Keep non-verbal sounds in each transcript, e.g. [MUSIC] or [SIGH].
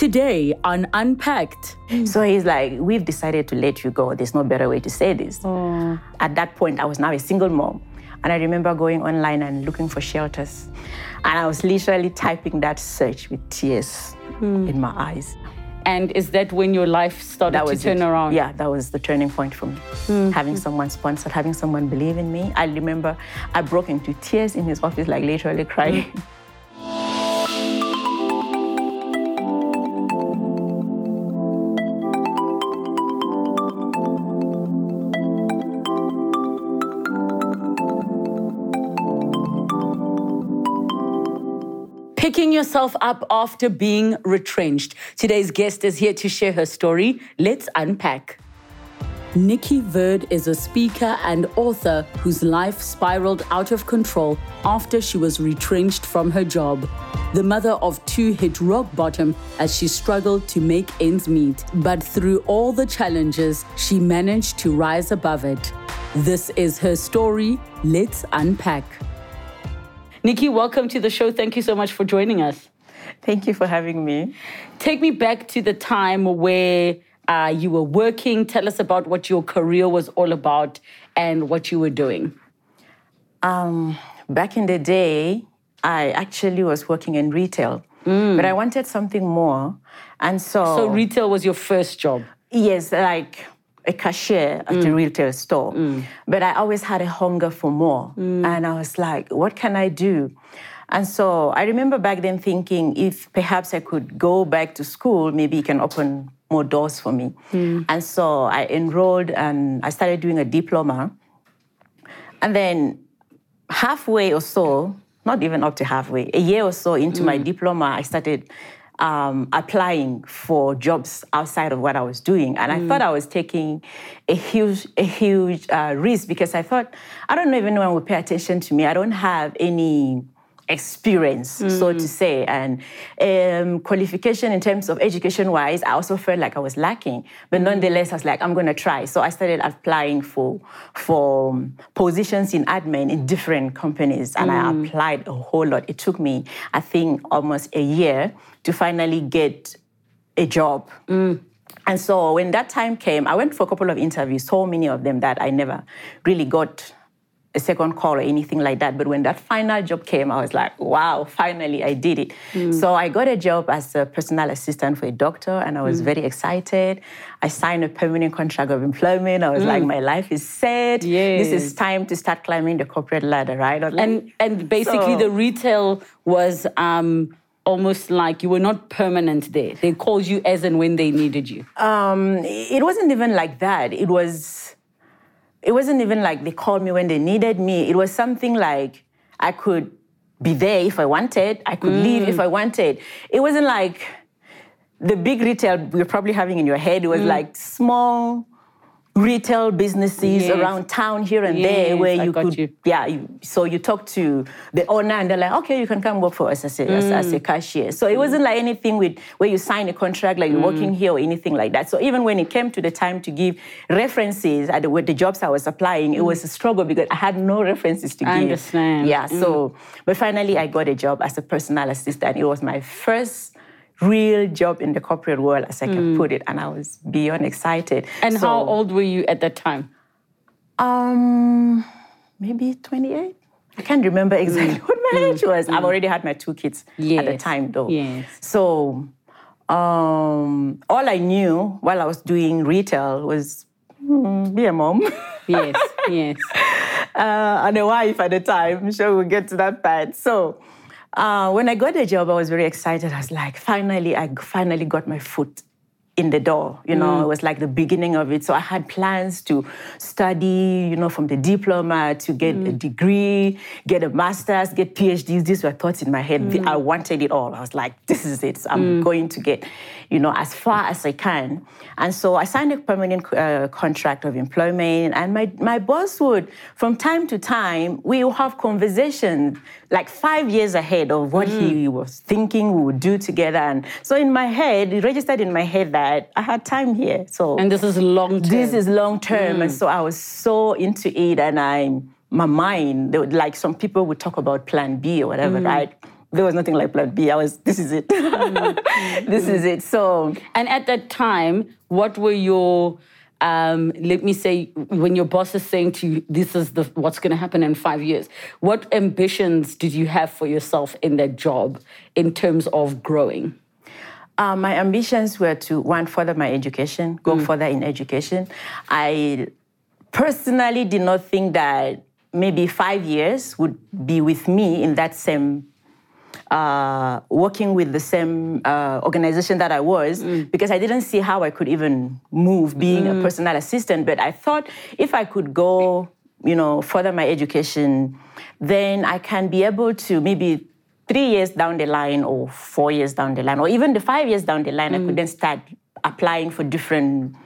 Today on Unpacked. So he's like, We've decided to let you go. There's no better way to say this. Oh. At that point, I was now a single mom. And I remember going online and looking for shelters. And I was literally typing that search with tears hmm. in my eyes. And is that when your life started to turn it. around? Yeah, that was the turning point for me. Hmm. Having someone sponsor, having someone believe in me. I remember I broke into tears in his office, like literally crying. Picking hmm. [LAUGHS] yourself up after being retrenched. Today's guest is here to share her story. Let's unpack. Nikki Verd is a speaker and author whose life spiraled out of control after she was retrenched from her job. The mother of two hit rock bottom as she struggled to make ends meet. But through all the challenges, she managed to rise above it. This is her story. Let's unpack. Nikki, welcome to the show. Thank you so much for joining us. Thank you for having me. Take me back to the time where uh, you were working. Tell us about what your career was all about and what you were doing. Um, back in the day, I actually was working in retail, but I wanted something more. And so, So, retail was your first job. yes, like a cashier at a mm. retail store. Mm. But I always had a hunger for more. Mm. And I was like, what can I do? And so I remember back then thinking if perhaps I could go back to school, maybe it can open more doors for me. And so I enrolled and I started doing a diploma. And then halfway or so, not even up to halfway, a year or so into my diploma, I started um, applying for jobs outside of what I was doing, and I thought I was taking a huge, a huge uh, risk because I thought I don't know if anyone would pay attention to me. I don't have any experience, so to say, and um, qualification in terms of education wise, I also felt like I was lacking. But nonetheless, I was like, I'm going to try. So I started applying for for um, positions in admin in different companies, and I applied a whole lot. It took me, I think, almost a year to finally get a job. And so when that time came, I went for a couple of interviews, so many of them that I never really got a second call or anything like that. But when that final job came, I was like, wow, finally I did it. So I got a job as a personal assistant for a doctor and I was very excited. I signed a permanent contract of employment. I was like, my life is set. This is time to start climbing the corporate ladder, right? Like, And and basically, So- the retail was um, almost like you were not permanent there. They called you as and when they needed you. Um, it wasn't even like that. It was, it wasn't even like they called me when they needed me. It was something like I could be there if I wanted. I could leave if I wanted. It wasn't like the big retail you're probably having in your head. It was like small retail businesses Yes. around town here and there Yes, where I you could you. yeah you, so you talk to the owner and they're like okay you can come work for us as a, as, as a mm. cashier. So it wasn't like anything with where you sign a contract like you're working mm. here or anything like that. So even when it came to the time to give references at the, with the jobs i was applying it mm. was a struggle because i had no references to I give. understand. yeah so but finally i got a job as a personal assistant. It was my first real job in the corporate world as i can put it and i was beyond excited And So- how old were you at that time? um, maybe 28. I can't remember exactly [LAUGHS] what my age was. I've already had my two kids at the Mm. Time, though. yes. So, um, all I knew while I was doing retail was mm, be a mom [LAUGHS] Yes, yes. uh, and a wife at the time. I'm sure we'll get to that part. So, uh, when I got the job, I was very excited. I was like, finally, I finally got my foot in the door. You know, it was like the beginning of it. So I had plans to study, you know, from the diploma to get a degree, get a master's, get PhDs. These were thoughts in my head. I wanted it all. I was like, this is it. I'm going to get, you know, as far as I can. And so I signed a permanent uh, contract of employment. And my, my boss would, from time to time, we would have conversations like five years ahead of what he mm. was thinking we would do together. And so in my head, it registered in my head that I had time here. So And this is long term. this is long term. And mm. so I was so into it and I my mind, they would, like some people would talk about plan B or whatever, mm. right? there was nothing like plan B. I was, this is it. Mm-hmm. [LAUGHS] this is it. So. And at that time, what were your, um, let me say, when your boss is saying to you, this is the what's going to happen in five years, what ambitions did you have for yourself in that job in terms of growing? Uh, my ambitions were to one further my education, go mm. further in education. I personally did not think that maybe five years would be with me in that same uh, working with the same uh, organization that I was mm. because I didn't see how I could even move being mm. a personal assistant. But I thought if I could go, you know, further my education, then I can be able to maybe three years down the line or four years down the line or even the five years down the line, mm. I could then start applying for different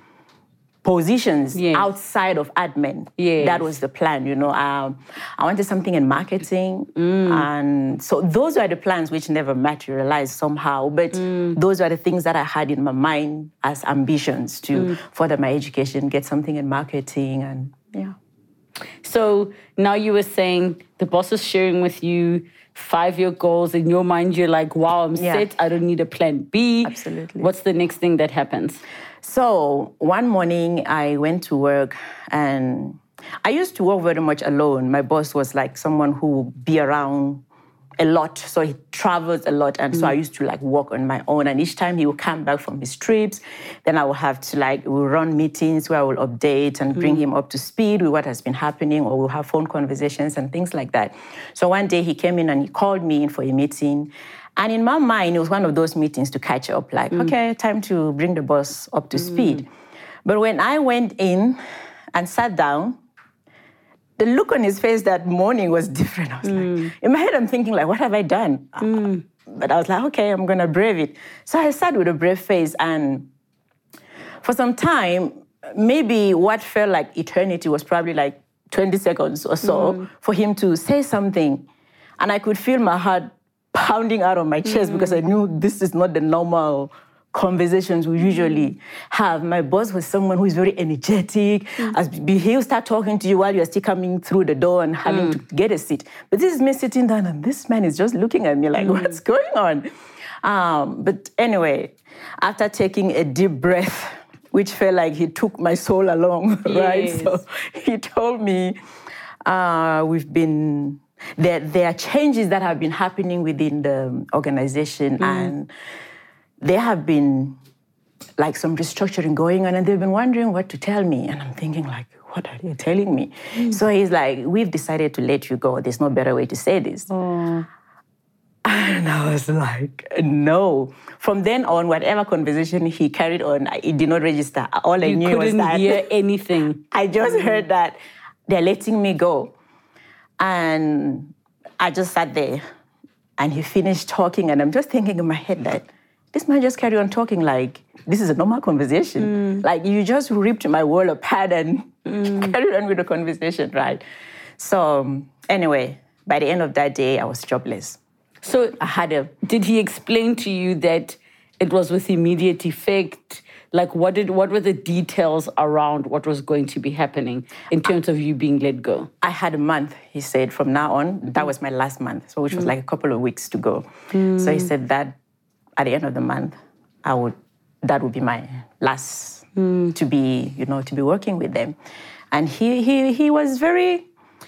positions yes. outside of admin. Yes. That was the plan, you know. Um, I wanted something in marketing. Mm. And so those were the plans which never materialized somehow. But mm. those were the things that I had in my mind as ambitions to mm. further my education, get something in marketing and yeah. So now you were saying the boss is sharing with you five year goals. In your mind, you're like, wow, I'm yeah. set. I don't need a plan B. Absolutely. What's the next thing that happens? So one morning, I went to work and I used to work very much alone. My boss was like someone who would be around a lot. So he travels a lot. And mm. so I mm. used to like work on my own. And each time he would come back from his trips, then I would have to like, we'll run meetings where I will update and bring mm. him up to speed with what has been happening, or we'll have phone conversations and things like that. So one day he came in and he called me in for a meeting. And in my mind, it was one of those meetings to catch up, like, mm. okay, time to bring the boss up to speed. Mm. But when I went in and sat down, the look on his face that morning was [LAUGHS] different. I was mm. like, in my head, I'm thinking, like, what have I done? Mm. But I was like, okay, I'm gonna brave it. So I sat with a brave face, and for some time, maybe what felt like eternity was probably like 20 seconds or so mm. for him to say something. And I could feel my heart pounding out of my chest because I knew this is not the normal conversations we usually mm. have. My boss was someone who is very energetic. Mm. As he'll start talking to you while you're still coming through the door and having mm. to get a seat. But this is me sitting down, and this man is just looking at me like, mm. "What's going on?" Um, but anyway, after taking a deep breath, which felt like he took my soul along, yes. [LAUGHS] right? So he told me, uh, "We've been." There, there are changes that have been happening within the organization, mm. and there have been like some restructuring going on and they've been wondering what to tell me. And I'm thinking like, what are you telling me? Mm. So he's like, we've decided to let you go. There's no better way to say this. Oh. And I was like, no. From then on, whatever conversation he carried on, it did not register. All I you knew was that. Couldn't hear [LAUGHS] anything. I just mm. heard that they're letting me go. And I just sat there and he finished talking, and I'm just thinking in my head that this man just carried on talking like this is a normal conversation. Mm. Like you just ripped my world apart and mm. [LAUGHS] carried on with the conversation, right? So um, anyway, by the end of that day, I was jobless. So I had a. Did he explain to you that it was with immediate effect? Like what did what were the details around what was going to be happening in terms of you being let go? I had a month, he said, from now on. That was my last month, so which was mm. like a couple of weeks to go. So he mm. said that at the end of the month, I would that would be my last mm. to be, you know, to be working with them. And he he he was very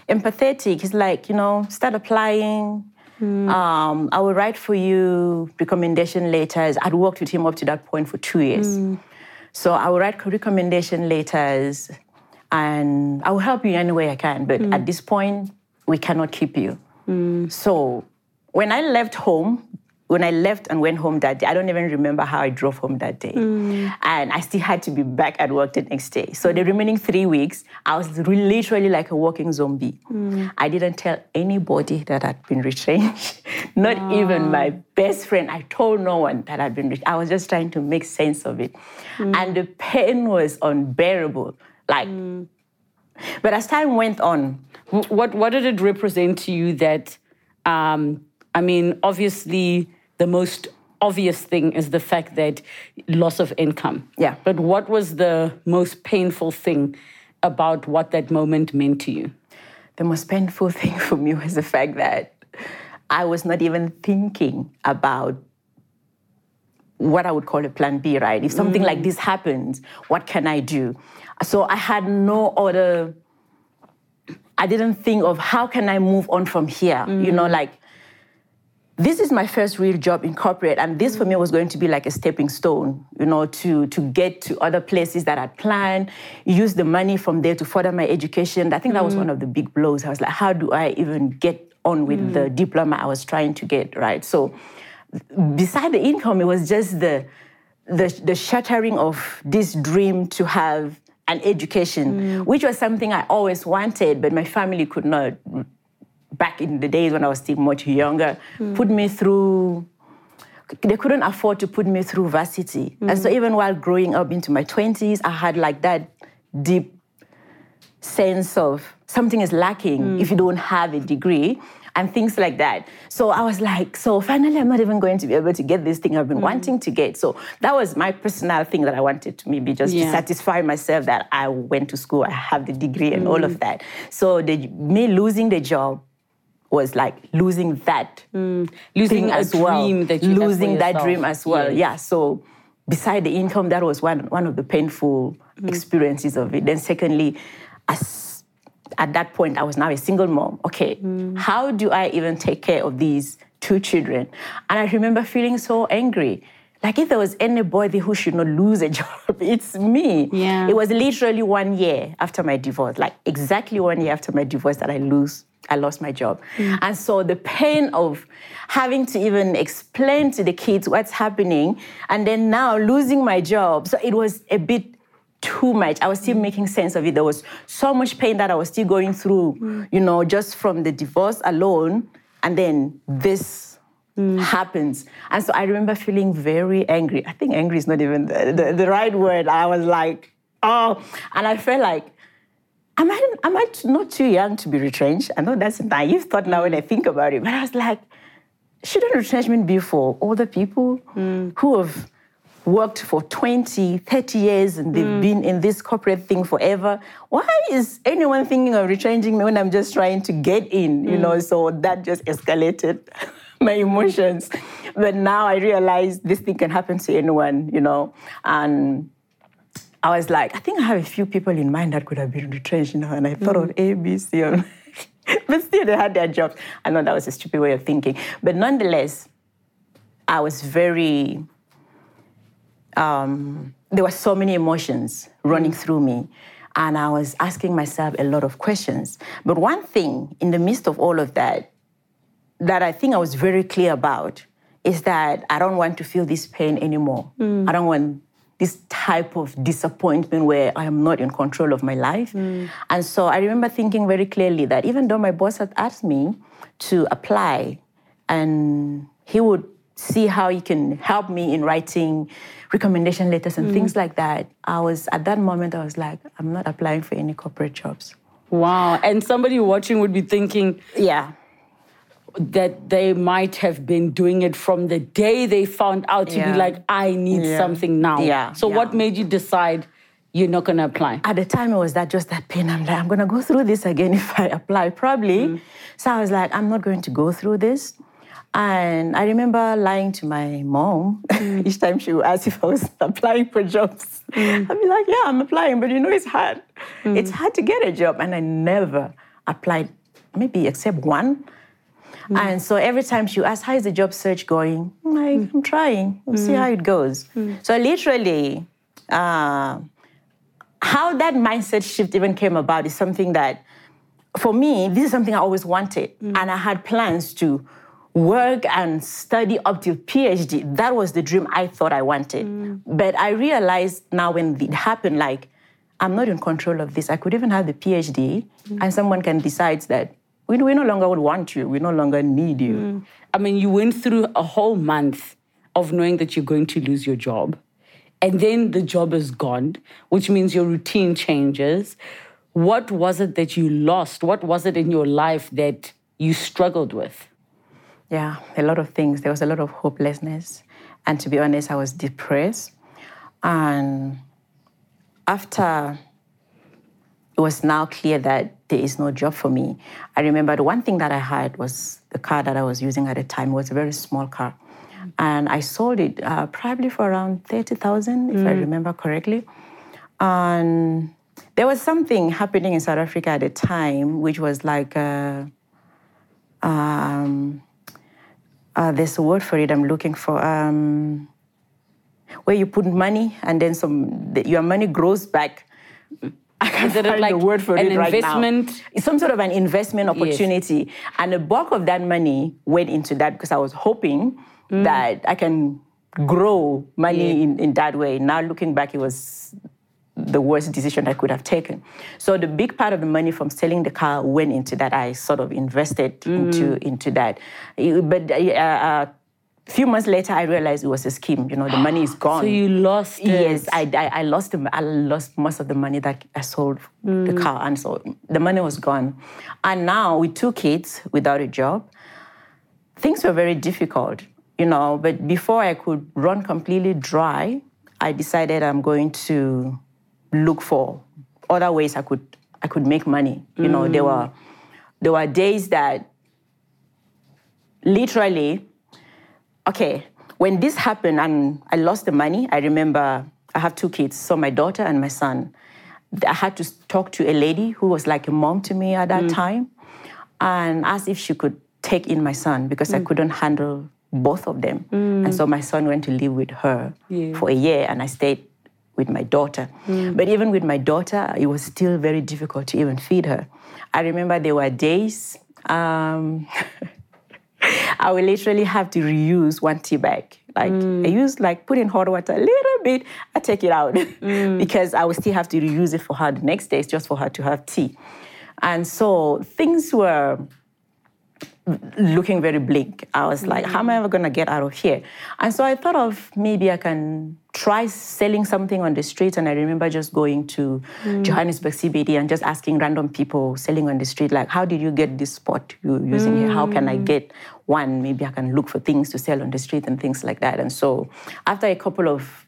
empathetic. He's like, you know, start applying. Mm. Um, I will write for you recommendation letters. I'd worked with him up to that point for two years. Mm. So I will write recommendation letters and I will help you any way I can. But mm. at this point, we cannot keep you. Mm. So when I left home, when I left and went home that day, I don't even remember how I drove home that day. Mm. And I still had to be back at work the next day. So the remaining three weeks, I was literally like a walking zombie. Mm. I didn't tell anybody that I'd been retrenched, [LAUGHS] not wow. even my best friend. I told no one that I'd been retrenched. I was just trying to make sense of it. Mm. And the pain was unbearable. Like, mm. but as time went on, what, what did it represent to you that, um, I mean, obviously, the most obvious thing is the fact that loss of income. Yeah. But what was the most painful thing about what that moment meant to you? The most painful [LAUGHS] thing for me was the fact that I was not even thinking about what I would call a plan B, right? If something mm. like this happens, what can I do? So I had no other, I didn't think of how can I move on from here? Mm. You know, mm. like, this is my first real job in corporate, and this for me was going to be like a stepping stone, you know, to, to get to other places that I'd planned, use the money from there to further my education. I think that was mm. one of the big blows. I was like, how do I even get on with mm. the diploma I was trying to get, right? So beside the income, it was just the, the, the shattering of this dream to have an education, mm. which was something I always wanted, but my family could not, back in the days when I was still much younger, mm. put me through. They couldn't afford to put me through varsity. Mm. And so even while growing up into my 20s, I had like that deep sense of something is lacking mm. if you don't have a degree and things like that. So I was like, so finally, I'm not even going to be able to get this thing I've been mm. wanting to get. So that was my personal thing that I wanted to maybe just yeah. to satisfy myself that I went to school, I have the degree and mm. all of mm. that. So the, me losing the job was like losing that mm. losing as well, that losing that dream as well. Yes. Yeah. So beside the income, that was one one of the painful mm. experiences of it. Then secondly, as at that point, I was now a single mom. Okay, mm. how do I even take care of these two children? And I remember feeling so angry. Like if there was anybody who should not lose a [LAUGHS] job, it's me. Yeah. It was literally one year after my divorce, like exactly one year after my divorce that I lose I lost my job. Mm. And so the pain of having to even explain to the kids what's happening and then now losing my job. So it was a bit too much. I was still making sense of it. There was so much pain that I was still going through, mm. you know, just from the divorce alone. And then this mm. happens. And so I remember feeling very angry. I think angry is not even the, the, the, right word. I was like, oh. And I felt like, am I, am I not too young to be retrenched? I know that's a naive thought now when I think about it. But I was like, shouldn't retrenchment be for older people mm. who have worked for 20, 30 years and they've mm. been in this corporate thing forever. Why is anyone thinking of retrenching me when I'm just trying to get in? You mm. know, so that just escalated [LAUGHS] [LAUGHS] my emotions. But now I realize this thing can happen to anyone, you know. And I was like, I think I have a few people in mind that could have been retrenched, you know, and I thought mm. of A, B, C, and [LAUGHS] but still they had their jobs. I know that was a stupid way of thinking. But nonetheless, I was very um, there were so many emotions running mm. through me. And I was asking myself a lot of questions. But one thing in the midst of all of that, that I think I was very clear about, is that I don't want to feel this pain anymore. Mm. I don't want this type of disappointment where I am not in control of my life. Mm. And so I remember thinking very clearly that even though my boss had asked me to apply and he would see how he can help me in writing recommendation letters and mm. things like that. I was at that moment I was like, I'm not applying for any corporate jobs. Wow. And somebody watching would be thinking, yeah, that they might have been doing it from the day they found out to yeah. be like, I need yeah. something now. Yeah. So yeah. what made you decide you're not gonna apply? At the time it was that just that pain. I'm like, I'm gonna go through this again if I apply, probably. Mm. So I was like, I'm not going to go through this. And I remember lying to my mom mm. [LAUGHS] each time she would ask if I was [LAUGHS] applying for jobs. Mm. I'd be like, yeah, I'm applying, but you know, it's hard. Mm. It's hard to get a job. And I never applied, maybe except one. Mm. And so every time she asked, how is the job search going? I'm like, mm. I'm trying. We'll see mm. how it goes. So literally, uh, how that mindset shift even came about is something that, for me, this is something I always wanted. And I had plans to work and study up to PhD. That was the dream I thought I wanted. Mm. But I realized now when it happened, like, I'm not in control of this. I could even have the PhD, mm. and someone can decide that we, we no longer would want you, we no longer need you. Mm. I mean, you went through a whole month of knowing that you're going to lose your job. And then the job is gone, which means your routine changes. What was it that you lost? What was it in your life that you struggled with? Yeah, a lot of things. There was a lot of hopelessness. And to be honest, I was depressed. And after it was now clear that there is no job for me. I remember the one thing that I had was the car that I was using at the time was a very small car. And I sold it uh, probably for around 30,000, if mm. I remember correctly. And there was something happening in South Africa at the time, which was like, uh, um, uh, there's a word for it I'm looking for. Um, where you put money and then some your money grows back. [LAUGHS] I can't Is it find like the word for an it right investment? now. It's some sort of an investment opportunity, yes. and the bulk of that money went into that because I was hoping mm. that I can grow money yeah. in, in that way. Now looking back, it was the worst decision I could have taken. So the big part of the money from selling the car went into that. I sort of invested mm. into into that. But uh, uh, a few months later, I realized it was a scheme. You know, the money is [GASPS] gone. So you lost it. Yes, I, I, I lost the, I lost most of the money that I sold mm. the car, and so the money was gone. And now with two kids without a job, things were very difficult. You know, but before I could run completely dry, I decided I'm going to look for other ways I could I could make money. You mm. know, there mm. were there were days that literally okay, when this happened and I lost the money, I remember I have two kids, so my daughter and my son. I had to talk to a lady who was like a mom to me at that mm. time and ask if she could take in my son because mm. I couldn't handle both of them. Mm. And so my son went to live with her yeah. for a year and I stayed with my daughter. Mm. But even with my daughter, it was still very difficult to even feed her. I remember there were days um, [LAUGHS] I will literally have to reuse one tea bag. Like mm. I use like put in hot water a little bit, I take it out [LAUGHS] mm. because I will still have to reuse it for her the next day, It's just for her to have tea. And so things were looking very bleak. I was like, how am I ever gonna get out of here? And so I thought of maybe I can try selling something on the street. And I remember just going to mm. Johannesburg CBD and just asking random people selling on the street, like, how did you get this spot you're using mm. here? How can I mm. get one? Maybe I can look for things to sell on the street and things like that. And so after a couple of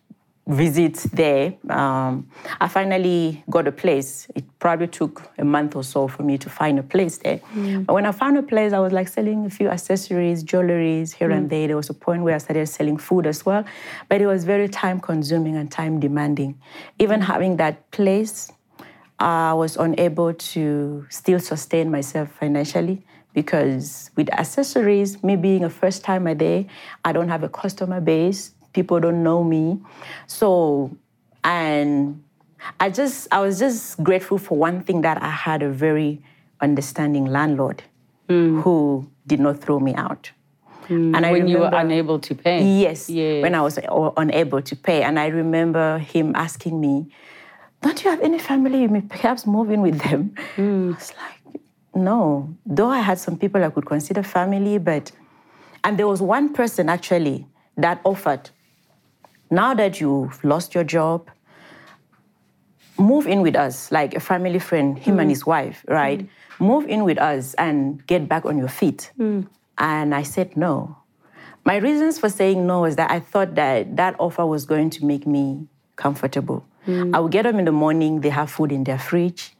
visits there, um, I finally got a place. It probably took a month or so for me to find a place there. Mm. But when I found a place, I was like selling a few accessories, jewelries here mm. and there. There was a point where I started selling food as well. But it was very time consuming and time demanding. Even having that place, I was unable to still sustain myself financially because with accessories, me being a first timer there, I don't have a customer base people don't know me. So, and I just, I was just grateful for one thing that I had a very understanding landlord mm. who did not throw me out. Mm. And I when remember, you were unable to pay? Yes, yes, when I was unable to pay. And I remember him asking me, Don't you have any family? You may perhaps move in with them. Mm. I was like, No. Though I had some people I could consider family, but. And there was one person actually that offered now that you've lost your job, move in with us, like a family friend, him mm. and his wife, right? Mm. Move in with us and get back on your feet. Mm. And I said no. My reasons for saying no is that I thought that that offer was going to make me comfortable. Mm. I would get up in the morning, they have food in their fridge.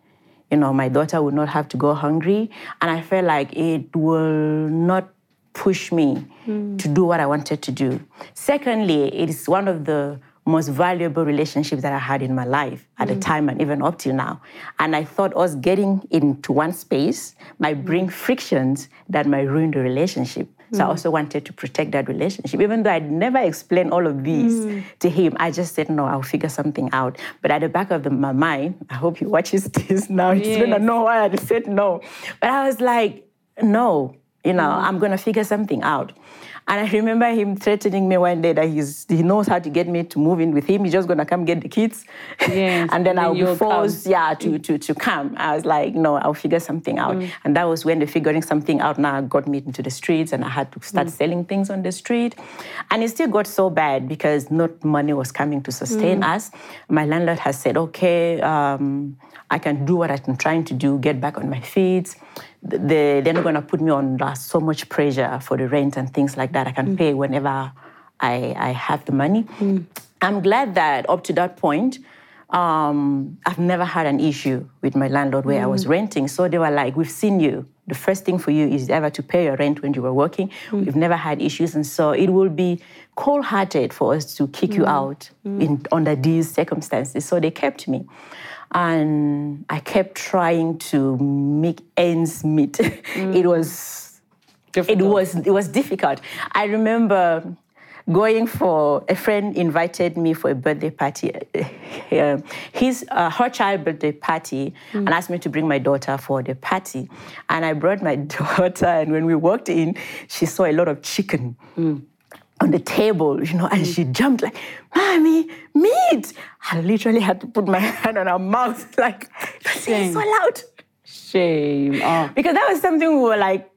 You know, my daughter would not have to go hungry. And I felt like it will not push me mm. to do what I wanted to do. Secondly, it is one of the most valuable relationships that I had in my life at mm. the time and even up till now. And I thought us getting into one space might bring frictions that might ruin the relationship. So mm. I also wanted to protect that relationship. Even though I'd never explained all of these mm. to him, I just said, no, I'll figure something out. But at the back of the, my mind, I hope he watches [LAUGHS] this now. He's yes. gonna know why I said no. But I was like, no, you know, mm-hmm. I'm going to figure something out. And I remember him threatening me one day that he's, he knows how to get me to move in with him. He's just going to come get the kids. Yes, [LAUGHS] and then I'll be forced, come. yeah, to, to, to come. I was like, no, I'll figure something out. Mm. And that was when the figuring something out now got me into the streets and I had to start mm. selling things on the street. And it still got so bad because not money was coming to sustain mm. us. My landlord has said, okay, um, I can do what I'm trying to do, get back on my feet they, they're not going to put me on uh, so much pressure for the rent and things like that. I can mm. pay whenever I, I have the money. Mm. I'm glad that up to that point, um, I've never had an issue with my landlord where I was renting. So they were like, We've seen you. The first thing for you is ever to pay your rent when you were working. We've never had issues. And so it will be cold hearted for us to kick you out in, under these circumstances. So they kept me. And I kept trying to make ends meet. [LAUGHS] it was Difficult. it was it was difficult. I remember going for a friend invited me for a birthday party. Uh, [LAUGHS] his uh, her child birthday party, and asked me to bring my daughter for the party. And I brought my [LAUGHS] daughter, and when we walked in, she saw a lot of chicken. On the table, you know, and mm. she jumped like, "Mommy, meat!" I literally had to put my [LAUGHS] hand on her mouth, like, "It's so loud." Shame. Oh. because that was something we were like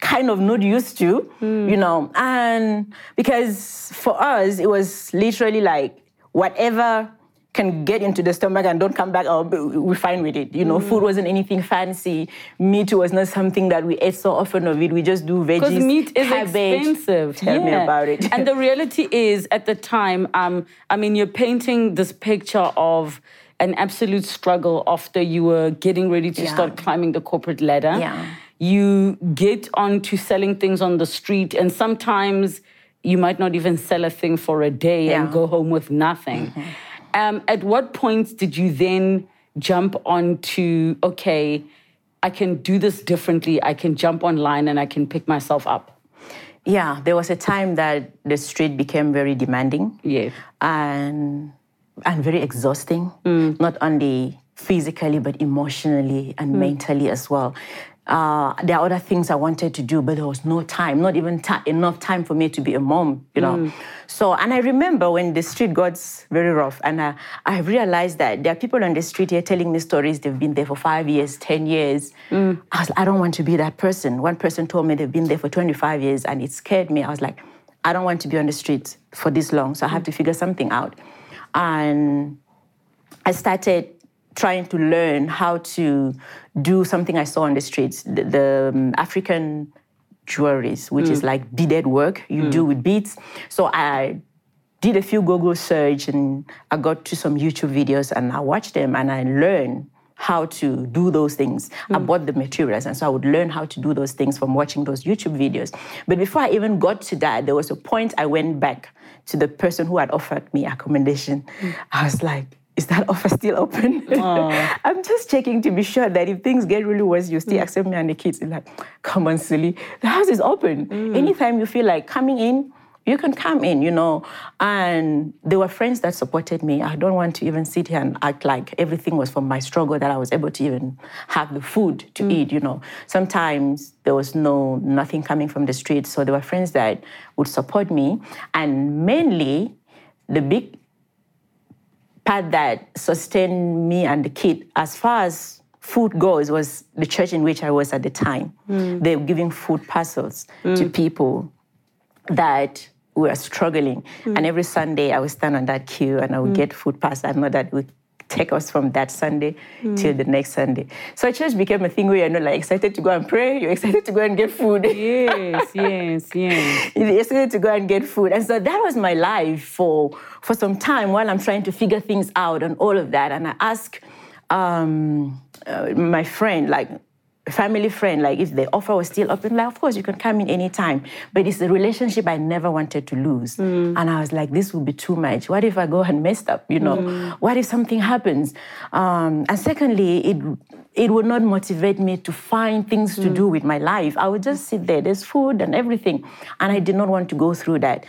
kind of not used to, mm. you know. And because for us, it was literally like whatever can get into the stomach and don't come back, oh, we're fine with it. You know, food wasn't anything fancy. Meat was not something that we ate so often of it. We just do veggies. Because meat is cabbage. expensive. Tell me about it. and the reality is, at the time, um, I mean, you're painting this picture of an absolute struggle after you were getting ready to Yeah. start climbing the corporate ladder. Yeah. You get on to selling things on the street, and sometimes you might not even sell a thing for a day and Yeah. Mm-hmm. go home with nothing. Um, at what point did you then jump on to, okay, I can do this differently. I can jump online and I can pick myself up. yeah, there was a time that the street became very demanding. Yeah. and and very exhausting, not only physically but emotionally and mentally as well. Uh, there are other things I wanted to do, but there was no time, not even ti enough time for me to be a mom, you know. So, and I remember when the street got very rough, and I, I realized that there are people on the street here telling me stories. They've been there for five years, ten years. I was, I don't want to be that person. One person told me they've been there for 25 years, and it scared me. I was like, I don't want to be on the street for this long, so I have to figure something out. And I started trying to learn how to do something I saw on the streets, the, the um, African jewelries, which is mm. like beaded work you do mm. with beads. So I did a few Google search and I got to some YouTube videos and I watched them and I learned how to do those things. I mm. bought the materials and so I would learn how to do those things from watching those YouTube videos. But before I even got to that, there was a point I went back to the person who had offered me accommodation. I was like, is that offer still open? [LAUGHS] I'm just checking to be sure that if things get really worse, you still mm. accept me and the kids. It's like, come on, silly. The house is open. Mm. Anytime you feel like coming in, you can come in, you know. And there were friends that supported me. I don't want to even sit here and act like everything was from my struggle that I was able to even have the food to mm. eat, you know. Sometimes there was no nothing coming from the street. So there were friends that would support me. And mainly the big part that sustained me and the kid as far as food goes was the church in which I was at the time. Hmm. They were giving food parcels to hmm. people that were struggling. Hmm. And every Sunday I would stand on that queue and I would get food parcels. I know that would take us from that Sunday till the next Sunday. So church became a thing where you're not like excited to go and pray, you're excited to go and get food. Yes, yes, yes. [LAUGHS] You're excited to go and get food. And so that was my life for, for some time while I'm trying to figure things out and all of that. And I ask um, uh, my friend, like, family friend, like if the offer was still open, like of course you can come in anytime. But it's a relationship I never wanted to lose. Mm. And I was like, this would be too much. What if I go and messed up? You know, mm. what if something happens? Um, and secondly, it it would not motivate me to find things to do mm. with my life. I would just sit there. There's food and everything, and I did not want to go through that.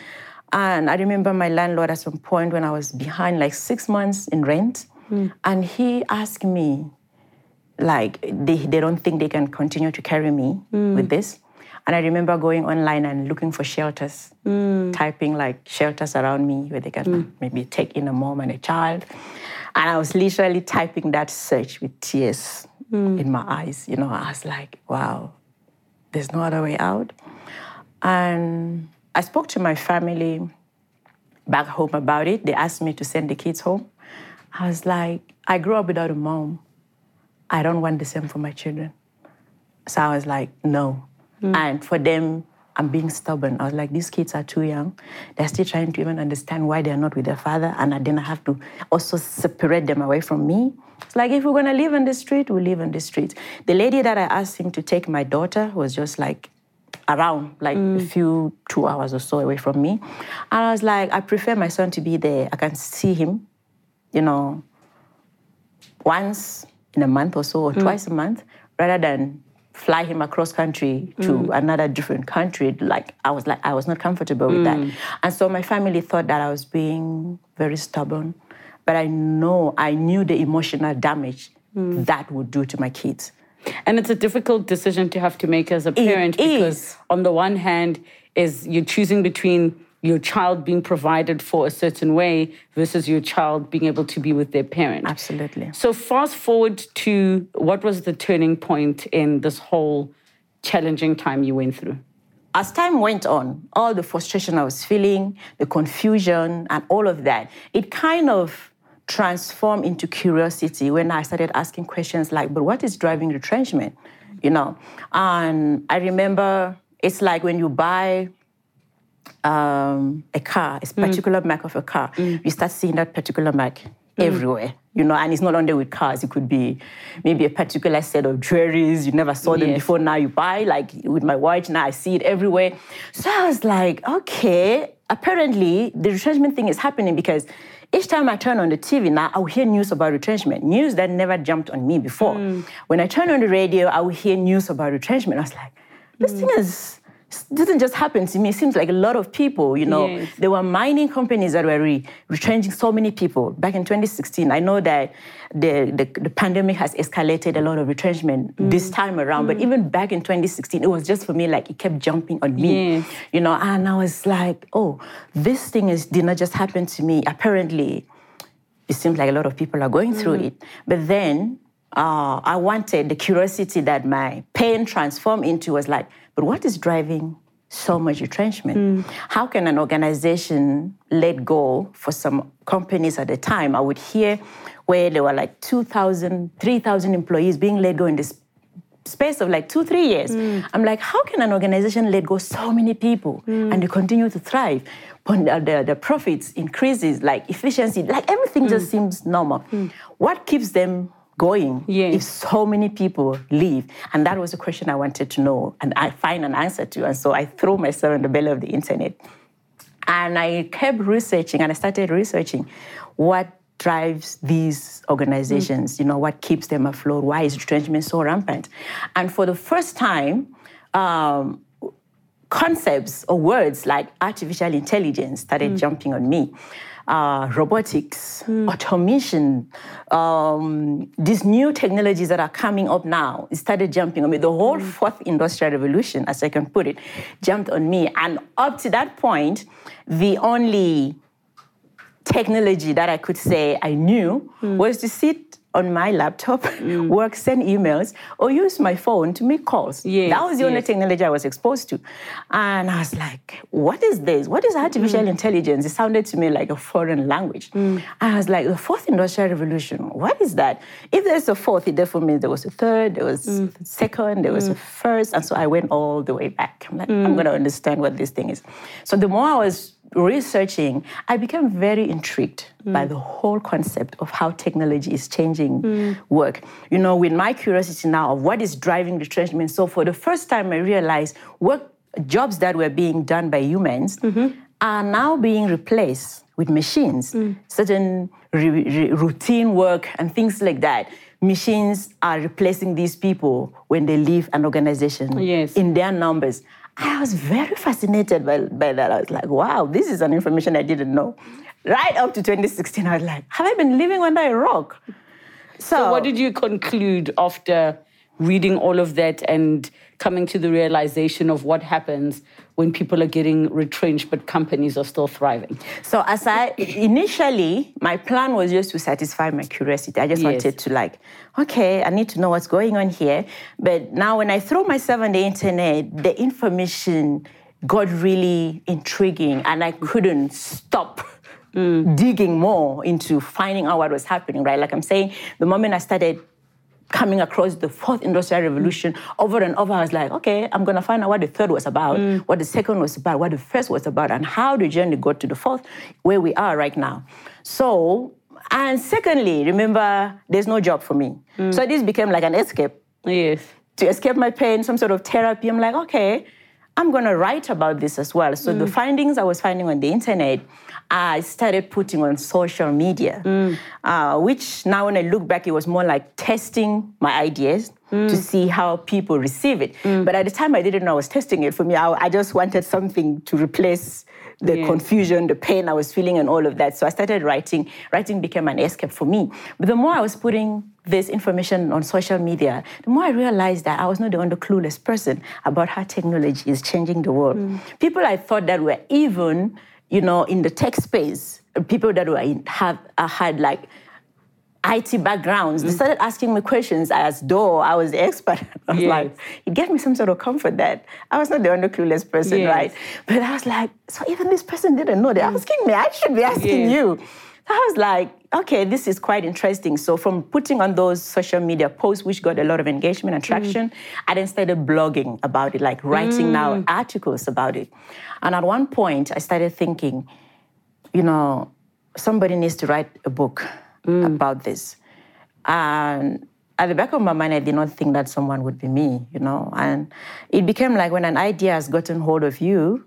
And I remember my landlord at some point when I was behind like six months in rent, and he asked me, like they, they don't think they can continue to carry me mm. with this. And I remember going online and looking for shelters, mm. typing like shelters around me where they can mm. maybe take in a mom and a child. And I was literally typing that search with tears in my eyes. You know, I was like, wow, there's no other way out. And I spoke to my family back home about it. They asked me to send the kids home. I was like, I grew up without a mom. I don't want the same for my children. So I was like, no. And for them I'm being stubborn. I was like, these kids are too young. They're still trying to even understand why they're not with their father. And I then I have to also separate them away from me. It's like, if we're going to live in the street, we live in the street. The lady that I asked him to take my daughter was just like around, like mm. a few, two hours or so away from me. And I was like, I prefer my son to be there. I can see him, you know, once in a month or so, or mm. twice a month, rather than fly him across country to mm. another different country like i was like i was not comfortable with that mm. and so my family thought that i was being very stubborn but i know i knew the emotional damage mm. that would do to my kids and it's a difficult decision to have to make as a parent it because is. on the one hand is you're choosing between your child being provided for a certain way versus your child being able to be with their parent. Absolutely. So, fast forward to what was the turning point in this whole challenging time you went through? As time went on, all the frustration I was feeling, the confusion, and all of that, it kind of transformed into curiosity when I started asking questions like, but what is driving retrenchment? You know? And I remember it's like when you buy um, a car, a mm. particular mm. mark of a car, mm. you start seeing that particular mark mm. everywhere. You know, and it's not only with cars. It could be maybe a particular set of jewelries. You never saw them yes. before. Now you buy. Like with my watch, now I see it everywhere. So I was like, okay. Apparently, the retrenchment thing is happening because each time I turn on the TV now, I will hear news about retrenchment, news that never jumped on me before. Mm. When I turn on the radio, I will hear news about retrenchment. I was like, this mm. thing is doesn't just happen to me. It seems like a lot of people, you know, yes. there were mining companies that were re- retrenching so many people. Back in 2016, I know that the, the, the pandemic has escalated a lot of retrenchment mm. this time around, mm. but even back in 2016, it was just for me like it kept jumping on me, yes. you know, and I was like, oh, this thing is did not just happen to me. Apparently, it seems like a lot of people are going mm. through it. But then uh, I wanted the curiosity that my pain transformed into was like, but what is driving so much retrenchment? Mm. How can an organization let go for some companies at the time? I would hear where there were like 2,000, 3,000 employees being let go in this space of like two, three years. Mm. I'm like, how can an organization let go so many people mm. and they continue to thrive? The, the, profits increases, like efficiency, like everything just mm. seems normal. Mm. What keeps them going yes. if so many people leave? And that was a question I wanted to know and I find an answer to. And so I threw myself in the belly of the internet. And I kept researching and I started researching what drives these organizations, mm. you know, what keeps them afloat, why is retrenchment so rampant? And for the first time, um, concepts or words like artificial intelligence started mm. jumping on me uh, robotics, mm. automation, um, these new technologies that are coming up now started jumping on me. The whole mm. fourth industrial revolution, as I can put it, jumped on me. And up to that point, the only technology that I could say I knew mm. was to sit on my laptop, mm. [LAUGHS] work, send emails, or use my phone to make calls. Yes, that was the yes. only technology I was exposed to. And I was like, what is this? What is artificial mm. intelligence? It sounded to me like a foreign language. Mm. I was like, the fourth industrial revolution, what is that? If there's a fourth, it definitely means there was a third, there was a mm. second, there was a mm. first. And so I went all the way back. I'm like, I'm mm. going to understand what this thing is. So the more I was researching, I became very intrigued mm. by the whole concept of how technology is changing mm. work. You know, with my curiosity now of what is driving retrenchment. So for the first time, I realized work jobs that were being done by humans mm-hmm. are now being replaced with machines. Mm. Certain re- re- routine work and things like that. Machines are replacing these people when they leave an organization yes. in their numbers. I was very fascinated by, by that. I was like, wow, this is an information I didn't know. Right up to 2016, I was like, have I been living under a rock? So, so what did you conclude after reading all of that and coming to the realization of what happens when people are getting retrenched but companies are still thriving? So as I initially my plan was just to satisfy my curiosity. I just yes. wanted to like, okay, I need to know what's going on here. But now when I throw myself on the internet, the information got really intriguing and I couldn't stop. Mm. digging more into finding out what was happening, right? Like I'm saying, the moment I started coming across the fourth industrial revolution over and over. I was like, okay, I'm gonna find out what the third was about, mm. what the second was about, what the first was about, and how the journey got to the fourth, where we are right now. So, and secondly, remember, there's no job for me. Mm. So this became like an escape. Yes. To escape my pain, some sort of therapy. I'm like, okay, I'm gonna write about this as well. So mm. the findings I was finding on the internet, I started putting on social media, mm. uh, which now when I look back, it was more like testing my ideas mm. to see how people receive it. Mm. But at the time, I didn't know I was testing it. For me, I, I just wanted something to replace the yeah. confusion, the pain I was feeling, and all of that. So I started writing. Writing became an escape for me. But the more I was putting this information on social media, the more I realized that I was not the only clueless person about how technology is changing the world. Mm. People I thought that were even you know, in the tech space, people that were in, have uh, had like IT backgrounds, mm. they started asking me questions as though I was the expert. [LAUGHS] I was yes. like, it gave me some sort of comfort that I was not the only clueless person, yes. right? But I was like, so even this person didn't know. They're mm. asking me. I should be asking yes. you. So I was like, okay, this is quite interesting. So from putting on those social media posts, which got a lot of engagement and traction, mm. I then started blogging about it, like writing mm. now articles about it. And at one point, I started thinking, you know, somebody needs to write a book mm. about this. And at the back of my mind, I did not think that someone would be me, you know. And it became like when an idea has gotten hold of you,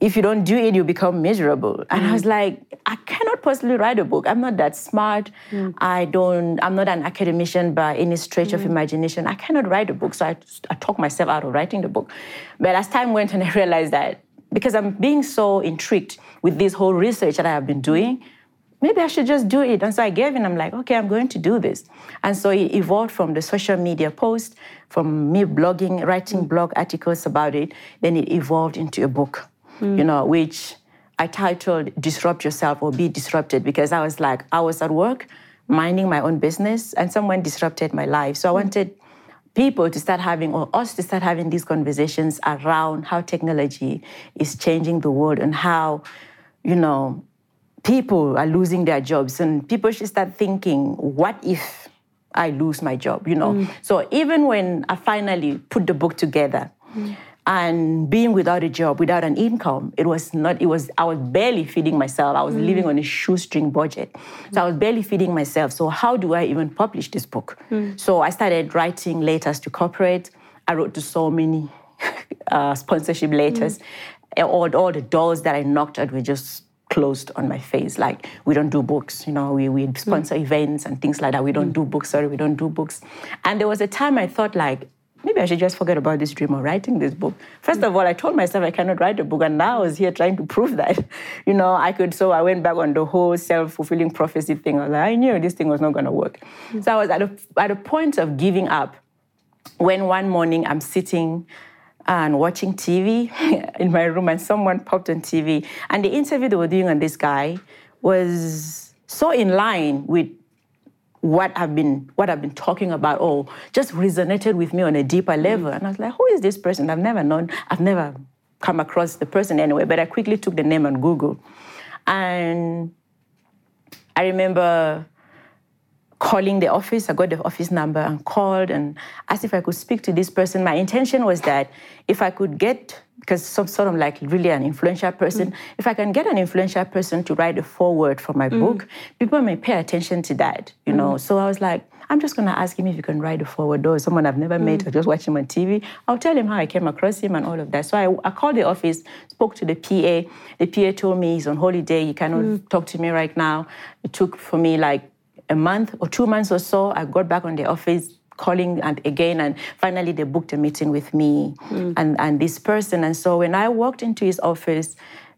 if you don't do it, you become miserable. And mm. I was mm. like, I cannot possibly write a book. I'm not that smart. Mm. I don't, I'm not an academician by any stretch mm. of imagination. I cannot write a book. So I, I talked myself out of writing the book. But as time went [LAUGHS] on, I realized that because I'm being so intrigued with this whole research that I have been doing, maybe I should just do it. And so I gave in. I'm like, okay, I'm going to do this. And so it evolved from the social media post, from me blogging, writing mm. blog articles about it. Then it evolved into a book mm. you know, which I titled Disrupt Yourself or Be Disrupted because I was like, I was at work minding my own business and someone disrupted my life. So I mm. wanted people to start having, or us to start having these conversations around how technology is changing the world and how, you know, people are losing their jobs. And people should start thinking, what if I lose my job, you know? Mm. So even when I finally put the book together, mm and being without a job, without an income, it was not, it was, I was barely feeding myself. I was mm. living on a shoestring budget. So I was barely feeding myself. So how do I even publish this book? Mm. So I started writing letters to corporate. I wrote to so many [LAUGHS] uh, sponsorship letters. Mm. All, all the doors that I knocked at were just closed on my face. Like, we don't do books, you know, we, we sponsor mm. events and things like that. We don't mm. do books, sorry, we don't do books. And there was a time I thought like, maybe I should just forget about this dream of writing this book. First of all, I told myself I cannot write a book, and now I was here trying to prove that, [LAUGHS] you know, I could. So I went back on the whole self-fulfilling prophecy thing. I was like, I knew this thing was not going to work. Mm-hmm. So I was at a, at a point of giving up when one morning I'm sitting and watching TV [LAUGHS] in my room, and someone popped on TV, and the interview they were doing on this guy was so in line with what I've been what I've been talking about or just resonated with me on a deeper level. And I was like, who is this person? I've never known, I've never come across the person anyway, but I quickly took the name on Google. And I remember calling the office. I got the office number and called and asked if I could speak to this person. My intention was that if I could get because some sort of like really an influential person. Mm. If I can get an influential person to write a foreword for my mm. book, people may pay attention to that, you know. Mm. So I was like, I'm just gonna ask him if he can write a foreword or someone I've never met or just watch him on TV. I'll tell him how I came across him and all of that. So I, I called the office, spoke to the PA. The PA told me he's on holiday, he cannot talk to me right now. It took for me like a month or two months or so. I got back on the office, calling and again and finally they booked a meeting with me mm. and, and this person and so when i walked into his office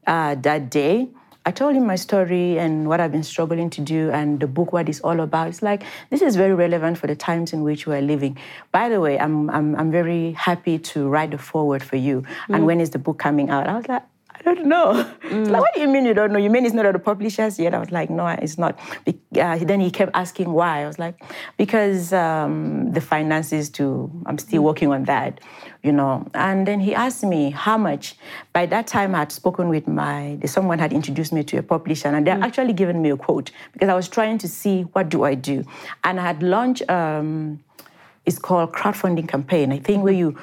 uh, that day I told him my story and what I've been struggling to do and the book, what it's all about. It's like, this is very relevant for the times in which we're living. By the way, I'm, I'm, I'm very happy to write the foreword for you. Mm. And when is the book coming out? I was like, I don't know. [LAUGHS] Mm. Like, what do you mean you don't know? You mean it's not at the publishers yet? I was like, no, it's not. Uh, then he kept asking why. I was like, because um, the finances to, I'm still working on that, you know. And then he asked me how much. By that time, I had spoken with my, someone had introduced me to a publisher, and they mm. actually given me a quote because I was trying to see what do I do. And I had launched, um, it's called crowdfunding campaign, I think, where you,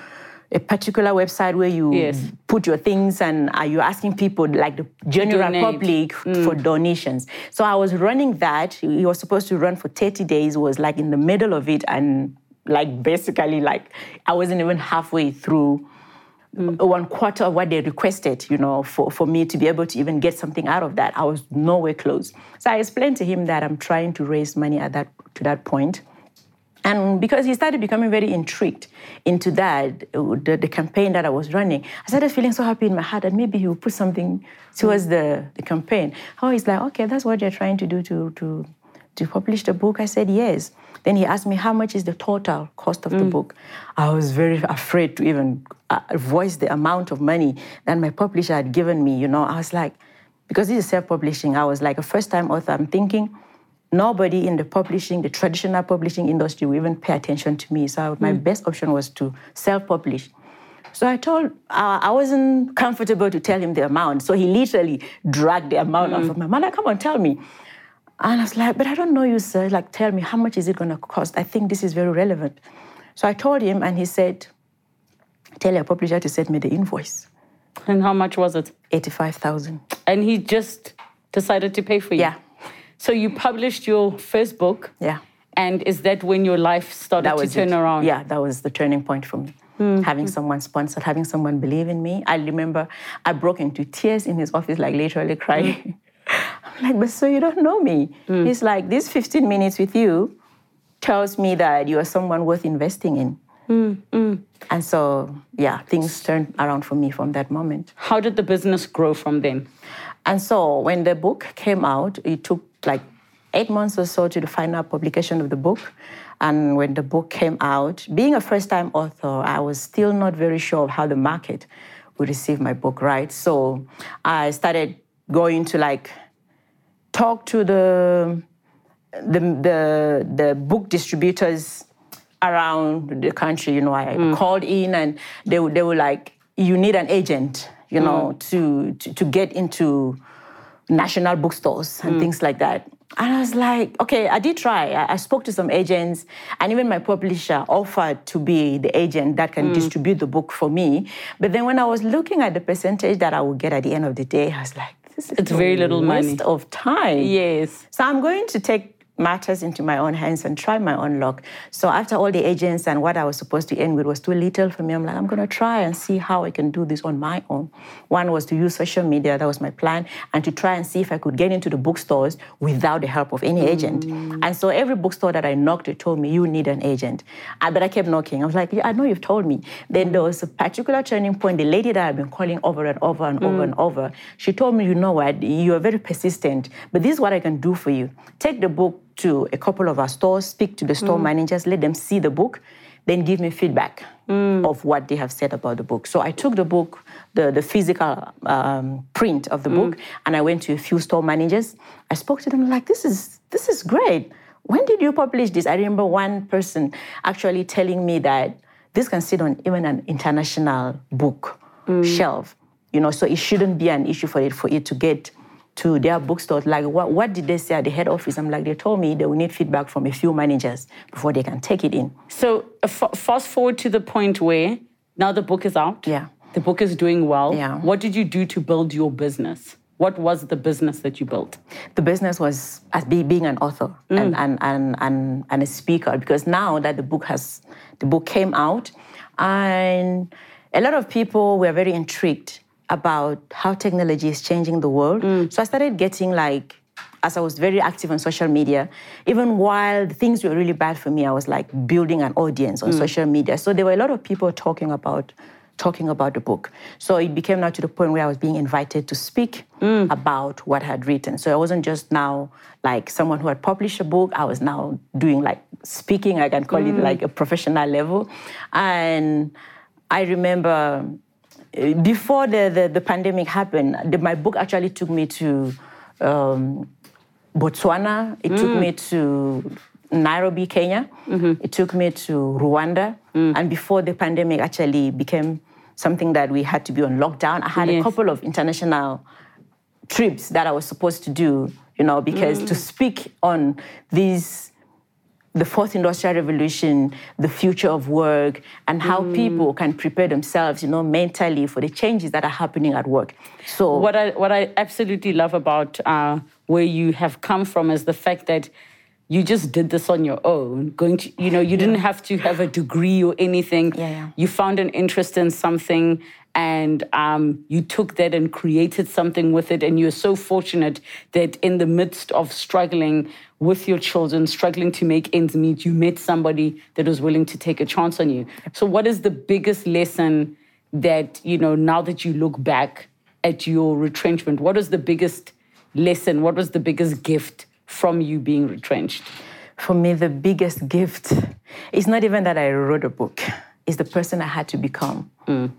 a particular website where you yes. put your things and are you asking people like the general Donate. public mm. for donations so i was running that it was supposed to run for 30 days was like in the middle of it and like basically like i wasn't even halfway through mm. one quarter of what they requested you know for, for me to be able to even get something out of that i was nowhere close so i explained to him that i'm trying to raise money at that to that point and because he started becoming very intrigued into that, the, the, campaign that I was running, I started feeling so happy in my heart that maybe he would put something towards the, the campaign. Oh, he's like, okay, that's what you're trying to do to, to, to publish the book. I said, yes. Then he asked me, how much is the total cost of mm. the book? I was very afraid to even uh, voice the amount of money that my publisher had given me. You know, I was like, because this is self-publishing, I was like a first-time author. I'm thinking, nobody in the publishing, the traditional publishing industry will even pay attention to me. So my mm. best option was to self-publish. So I told, uh, I wasn't comfortable to tell him the amount. So he literally dragged the amount mm. off of my mother. Come on, tell me. And I was like, but I don't know you, sir. Like, tell me, how much is it going to cost? I think this is very relevant. So I told him, and he said, tell your publisher to send me the invoice. And how much was it? 85,000. And he just decided to pay for you? Yeah. So you published your first book. Yeah. And is that when your life started to turn it. around? Yeah, that was the turning point for me. Mm. Having someone sponsor, having someone believe in me. I remember I broke into tears in his office, like literally crying. Mm. [LAUGHS] I'm like, but so you don't know me. Mm. He's like, this 15 minutes with you tells me that you are someone worth investing in. Mm, mm. And so, yeah, things turned around for me from that moment. How did the business grow from then? And so, when the book came out, it took like eight months or so to the final publication of the book. And when the book came out, being a first time author, I was still not very sure of how the market would receive my book, right? So I started going to like talk to the the the, the book distributors around the country. You know, I mm. called in and they, they were like, you need an agent, you know, mm. to, to, to get into national bookstores and mm. things like that. And I was like, okay, I did try. I, I, spoke to some agents, and even my publisher offered to be the agent that can mm. distribute the book for me. But then when I was looking at the percentage that I would get at the end of the day, I was like, this is it's very little waste money. of time. Yes. So I'm going to take matters into my own hands and try my own luck. So after all the agents and what I was supposed to end with was too little for me, I'm like, I'm going to try and see how I can do this on my own. One was to use social media, that was my plan, and to try and see if I could get into the bookstores without the help of any mm. agent. And so every bookstore that I knocked, they told me, you need an agent. I, but I kept knocking. I was like, yeah, I know you've told me. Then there was a particular turning point. The lady that I've been calling over and over and mm. over and over, she told me, you know what, you are very persistent, but this is what I can do for you. Take the book to a couple of our stores, speak to the store mm. managers, let them see the book, then give me feedback mm. of what they have said about the book. So I took the book, the, the physical um, print of the mm. book, and I went to a few store managers. I spoke to them like, this is this is great. When did you publish this? I remember one person actually telling me that this can sit on even an international book mm. shelf. You know, so it shouldn't be an issue for it for it to get to their bookstores, like, what, what did they say at the head office? I'm like, they told me they will need feedback from a few managers before they can take it in. So uh, f- fast forward to the point where now the book is out. Yeah. The book is doing well. Yeah. What did you do to build your business? What was the business that you built? The business was as be, being an author mm. and, and, and, and, and a speaker because now that the book has the book came out and a lot of people were very intrigued about how technology is changing the world. Mm. So I started getting like, as I was very active on social media, even while things were really bad for me, I was like building an audience on mm. social media. So there were a lot of people talking about talking about the book. So it became now to the point where I was being invited to speak mm. about what I had written. So I wasn't just now like someone who had published a book. I was now doing like speaking, I can call mm. it like a professional level. And I remember before the, the, the pandemic happened, the, my book actually took me to um, Botswana. It mm. took me to Nairobi, Kenya. Mm-hmm. It took me to Rwanda. Mm. And before the pandemic actually became something that we had to be on lockdown, I had yes. a couple of international trips that I was supposed to do, you know, because mm. to speak on these the fourth industrial revolution, the future of work, and how mm. people can prepare themselves, you know, mentally for the changes that are happening at work. So what I what I absolutely love about uh, where you have come from is the fact that you just did this on your own going to you know you didn't have to have a degree or anything. Yeah, yeah. you found an interest in something and um, you took that and created something with it. And you're so fortunate that in the midst of struggling with your children struggling to make ends meet you met somebody that was willing to take a chance on you. So what is the biggest lesson that you know now that you look back at your retrenchment what was the biggest lesson? What was the biggest gift from you being retrenched? For me, the biggest gift is not even that I wrote a book, it's the person I had to become. Mm.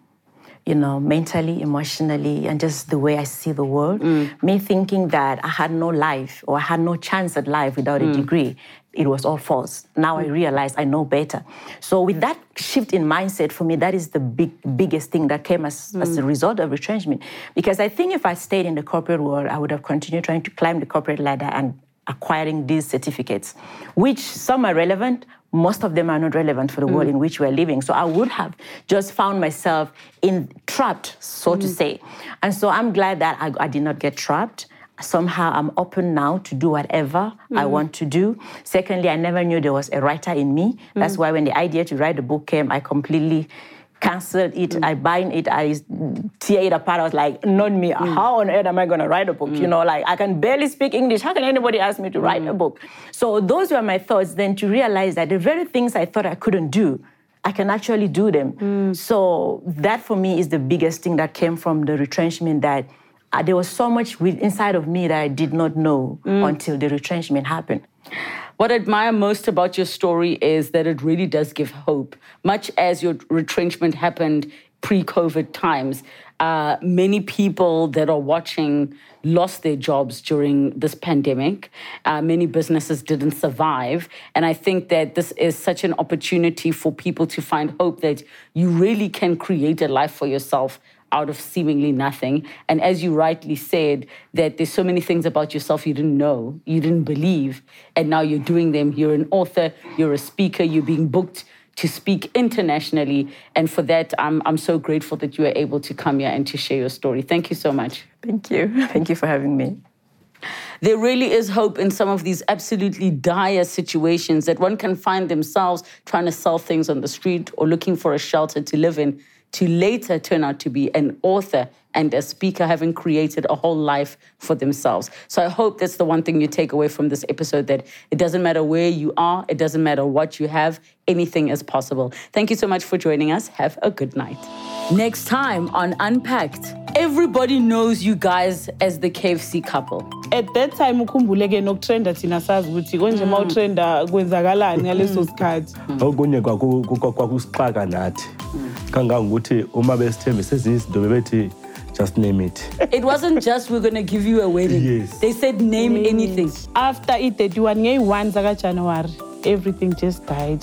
You know, mentally, emotionally, and just the way I see the world. Mm. Me thinking that I had no life or I had no chance at life without mm. a degree, it was all false. Now I mm. realize I know better. So with that shift in mindset, for me, that is the big, biggest thing that came as, mm. as a result of retrenchment. Because I think if I stayed in the corporate world, I would have continued trying to climb the corporate ladder and acquiring these certificates, which some are relevant, most of them are not relevant for the mm. world in which we're living. So I would have just found myself in trapped, so mm. to say. And so I'm glad that I, I, did not get trapped. Somehow I'm open now to do whatever mm. I want to do. Secondly, I never knew there was a writer in me. That's mm. why when the idea to write the book came, I completely canceled it, mm. I bind it, I tear it apart. I was like, not me. Mm. How on earth am I going to write a book? Mm. You know, like I can barely speak English. How can anybody ask me to write a mm. book? So those were my thoughts. Then to realize that the very things I thought I couldn't do, I can actually do them. Mm. So that for me is the biggest thing that came from the retrenchment that uh, there was so much inside of me that I did not know mm. until the retrenchment happened. What I admire most about your story is that it really does give hope. Much as your retrenchment happened pre COVID times, uh, many people that are watching lost their jobs during this pandemic. Uh, many businesses didn't survive. And I think that this is such an opportunity for people to find hope that you really can create a life for yourself out of seemingly nothing. And as you rightly said, that there's so many things about yourself you didn't know, you didn't believe, and now you're doing them. You're an author, you're a speaker, you're being booked to speak internationally. And for that, I'm, I'm so grateful that you were able to come here and to share your story. Thank you so much. Thank you. Thank you for having me. There really is hope in some of these absolutely dire situations that one can find themselves trying to sell things on the street or looking for a shelter to live in to later turn out to be an author and a speaker, having created a whole life for themselves. So I hope that's the one thing you take away from this episode that it doesn't matter where you are, it doesn't matter what you have, anything is possible. Thank you so much for joining us. Have a good night. Next time on Unpacked, everybody knows you guys as the KFC couple. At that time ukhumbule ke nokutrenda thina sazi ukuthi konje uma mm. utrenda kwenzakalani ngaleso sikhathi. Okunye kwakusixaka nathi. kangangokuthi uma besithembisa ezinye izinto bebethi just name it. It wasn't just we're gonna give you a wedding. Yes. They said name yes. anything. After i-31 ngeyi-1 zaka-January, everything just died.